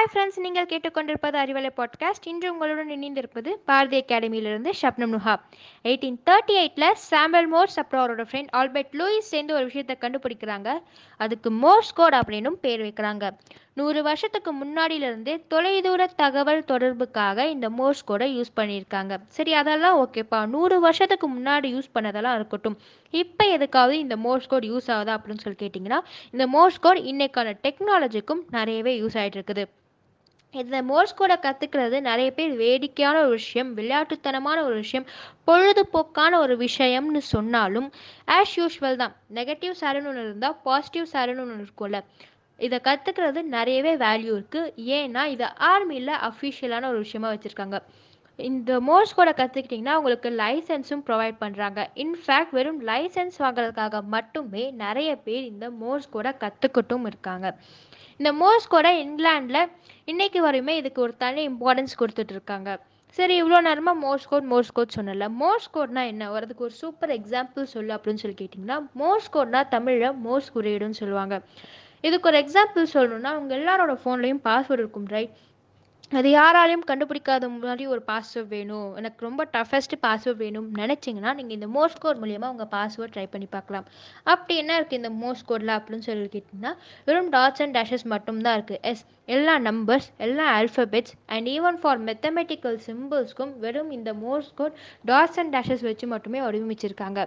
hi friends நீங்கள் கேட்டுக்கொண்டிருப்பது Arivalai podcast இன்று உங்களுடன் இணைந்திருப்பது பாரதி அகாடமியிலிருந்து ஷப்னம் நுஹா. எயிட்டீன் தேர்ட்டி எயிட்டில் சாம்பல் மோர்ஸ் அப்புறம் அவரோட ஃப்ரெண்ட் ஆல்பர்ட் லூயிஸ் சேர்ந்து ஒரு விஷயத்தை கண்டுபிடிக்கிறாங்க. அதுக்கு மோர்ஸ் கோட் அப்படின்னும் பேர் வைக்கிறாங்க. நூறு வருஷத்துக்கு முன்னாடியிலிருந்தே தொலைதூர தகவல் தொடர்புக்காக இந்த மோர்ஸ் கோடை யூஸ் பண்ணியிருக்காங்க. சரி அதெல்லாம் ஓகேப்பா. நூறு வருஷத்துக்கு முன்னாடி யூஸ் பண்ணதெல்லாம் இருக்கட்டும். இப்போ எதுக்காவது இந்த மோர்ஸ் கோட் யூஸ் ஆகுதா அப்படின்னு சொல்லி கேட்டிங்கன்னா இந்த மோர்ஸ் கோட் இன்னைக்கான டெக்னாலஜிக்கும் நிறையவே யூஸ் ஆகிட்டு இருக்குது இந்த மோர்ஸ் கோடை கற்றுக்கிறது நிறைய பேர் வேடிக்கையான ஒரு விஷயம் விளையாட்டுத்தனமான ஒரு விஷயம் பொழுதுபோக்கான ஒரு விஷயம்னு சொன்னாலும் ஆஸ் யூஷுவல் தான். நெகட்டிவ் சாருன்னு ஒன்று இருந்தால் பாசிட்டிவ் சாருன்னு ஒன்று இருக்கும்ல. இதை கற்றுக்கிறது நிறையவே வேல்யூ இருக்குது ஏன்னா இதை ஆர்மியில் அஃபிஷியலான ஒரு விஷயமா வச்சுருக்காங்க. இந்த மோர்ஸ் கோடை கற்றுக்கிட்டிங்கன்னா உங்களுக்கு லைசன்ஸும் ப்ரொவைட் பண்ணுறாங்க இன்ஃபேக்ட் வெறும் லைசன்ஸ் வாங்குறதுக்காக மட்டுமே நிறைய பேர் இந்த மோர்ஸ் கோடை கற்றுக்கிட்டும் இருக்காங்க. இந்த மோர்ஸ் கோடை இங்கிலாண்டில் இன்றைக்கு வரையுமே இதுக்கு ஒரு தனி இம்பார்ட்டன்ஸ் கொடுத்துட்டு இருக்காங்க. சரி இவ்வளோ நேரமாக மோர்ஸ் கோட் மோர்ஸ் கோட் சொன்னல மோர்ஸ் கோட்னா என்ன? வரதுக்கு ஒரு சூப்பர் எக்ஸாம்பிள் சொல்லு அப்படின்னு சொல்லி கேட்டிங்கன்னா மோர்ஸ் கோட்னா தமிழில் மோர்ஸ் குறியீடுன்னு சொல்லுவாங்க. இதுக்கு ஒரு எக்ஸாம்பிள் சொல்லணும்னா உங்கள் எல்லாரோட ஃபோன்லேயும் பாஸ்வேர்டு இருக்கும் ரைட் அது யாராலையும் கண்டுபிடிக்காத மாதிரி ஒரு பாஸ்வேர்ட் வேணும். எனக்கு ரொம்ப டஃபஸ்ட் பாஸ்வேர்ட் வேணும் நினச்சிங்கன்னா நீங்கள் இந்த மோர்ஸ் கோட் மூலியமாக உங்கள் பாஸ்வேர்ட் ட்ரை பண்ணி பார்க்கலாம். அப்படி என்ன இருக்குது இந்த மோர்ஸ் கோடில் அப்படின்னு சொல்லி கேட்டிங்கன்னா வெறும் டாட்ஸ் அண்ட் டேஷஸ் மட்டும்தான் இருக்குது எஸ் எல்லா நம்பர்ஸ் எல்லா alphabets and even for mathematical சிம்பிள்ஸ்க்கும் வெறும் இந்த Morse code dots and dashes வச்சு மட்டுமே வடிவமைச்சிருக்காங்க.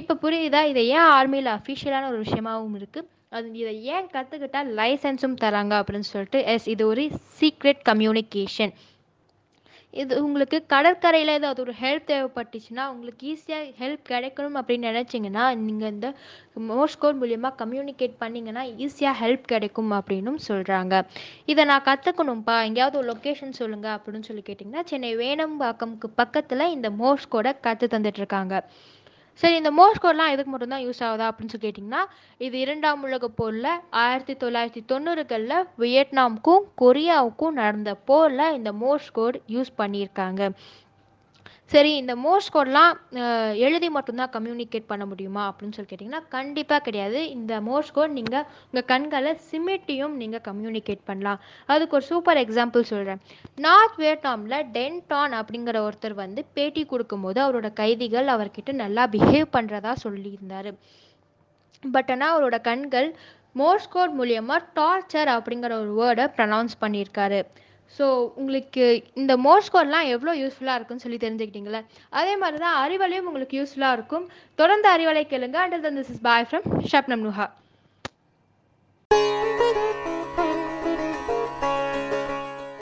இப்போ புரியுதா? இதை ஏன் ஆர்மியில் அஃபிஷியலான ஒரு விஷயமாகவும் இருக்குது அது இதை ஏன் கற்றுக்கிட்டா லைசன்ஸும் தராங்க அப்படின்னு சொல்லிட்டு எஸ் இது ஒரு சீக்ரெட் கம்யூனிகேஷன் இது உங்களுக்கு கடற்கரையில் ஏதாவது ஒரு ஹெல்ப் தேவைப்பட்டுச்சுன்னா உங்களுக்கு ஈஸியாக ஹெல்ப் கிடைக்கணும் அப்படின்னு நினச்சிங்கன்னா நீங்கள் இந்த மோர்ஸ் கோட் மூலியமாக கம்யூனிகேட் பண்ணிங்கன்னா ஈஸியாக ஹெல்ப் கிடைக்கும் அப்படின்னும் சொல்கிறாங்க இதை நான் கற்றுக்கணும்ப்பா எங்கேயாவது ஒரு லொக்கேஷன் சொல்லுங்கள் அப்படின்னு சொல்லி கேட்டிங்கன்னா சென்னை வேணம்பாக்கம்க்கு பக்கத்தில் இந்த மோர்ஸ் கோடை கற்று தந்துட்டுருக்காங்க சரி இந்த மோர்ஸ் கோட்லாம் எதுக்கு மட்டும்தான் யூஸ் ஆகுதா அப்படின்னு சொல்லி கேட்டிங்கன்னா இது இரண்டாம் உலக போரில் ஆயிரத்தி தொள்ளாயிரத்தி தொண்ணூறுகளில் வியட்நாமுக்கும் கொரியாவுக்கும் நடந்த போரில் இந்த மோர்ஸ் கோட் யூஸ் பண்ணியிருக்காங்க. சரி இந்த மோர்ஸ் கோட்லாம் எழுதி மட்டும்தான் கம்யூனிகேட் பண்ண முடியுமா? அப்படின்னு சொல்லி கேட்டிங்கன்னா கண்டிப்பாக கிடையாது. இந்த மோர்ஸ் கோட் நீங்கள் உங்கள் கண்களை சிமிட்டியும் நீங்கள் கம்யூனிகேட் பண்ணலாம். அதுக்கு ஒரு சூப்பர் எக்ஸாம்பிள் சொல்கிறேன் நார்த் வியட்நாமில் டென்டான் அப்படிங்கிற ஒருத்தர் வந்து பேட்டி கொடுக்கும்போது அவரோட கைதிகள் அவர்கிட்ட நல்லா பிஹேவ் பண்ணுறதா சொல்லியிருந்தார். பட் ஆனால் அவரோட கண்கள் மோர்ஸ் கோட் மூலியமாக டார்ச்சர் அப்படிங்கிற ஒரு வேர்டை ப்ரனவுன்ஸ் பண்ணியிருக்காரு. ஸோ உங்களுக்கு இந்த மோர்ஸ் கோட்லாம் எவ்வளோ யூஸ்ஃபுல்லாக இருக்குன்னு சொல்லி தெரிஞ்சுக்கிட்டீங்களே அதே மாதிரி தான் அறிவலையும் உங்களுக்கு யூஸ்ஃபுல்லாக இருக்கும். தொடர்ந்து அறிவலை கேளுங்க. And this is bye from Shabnam Nuha.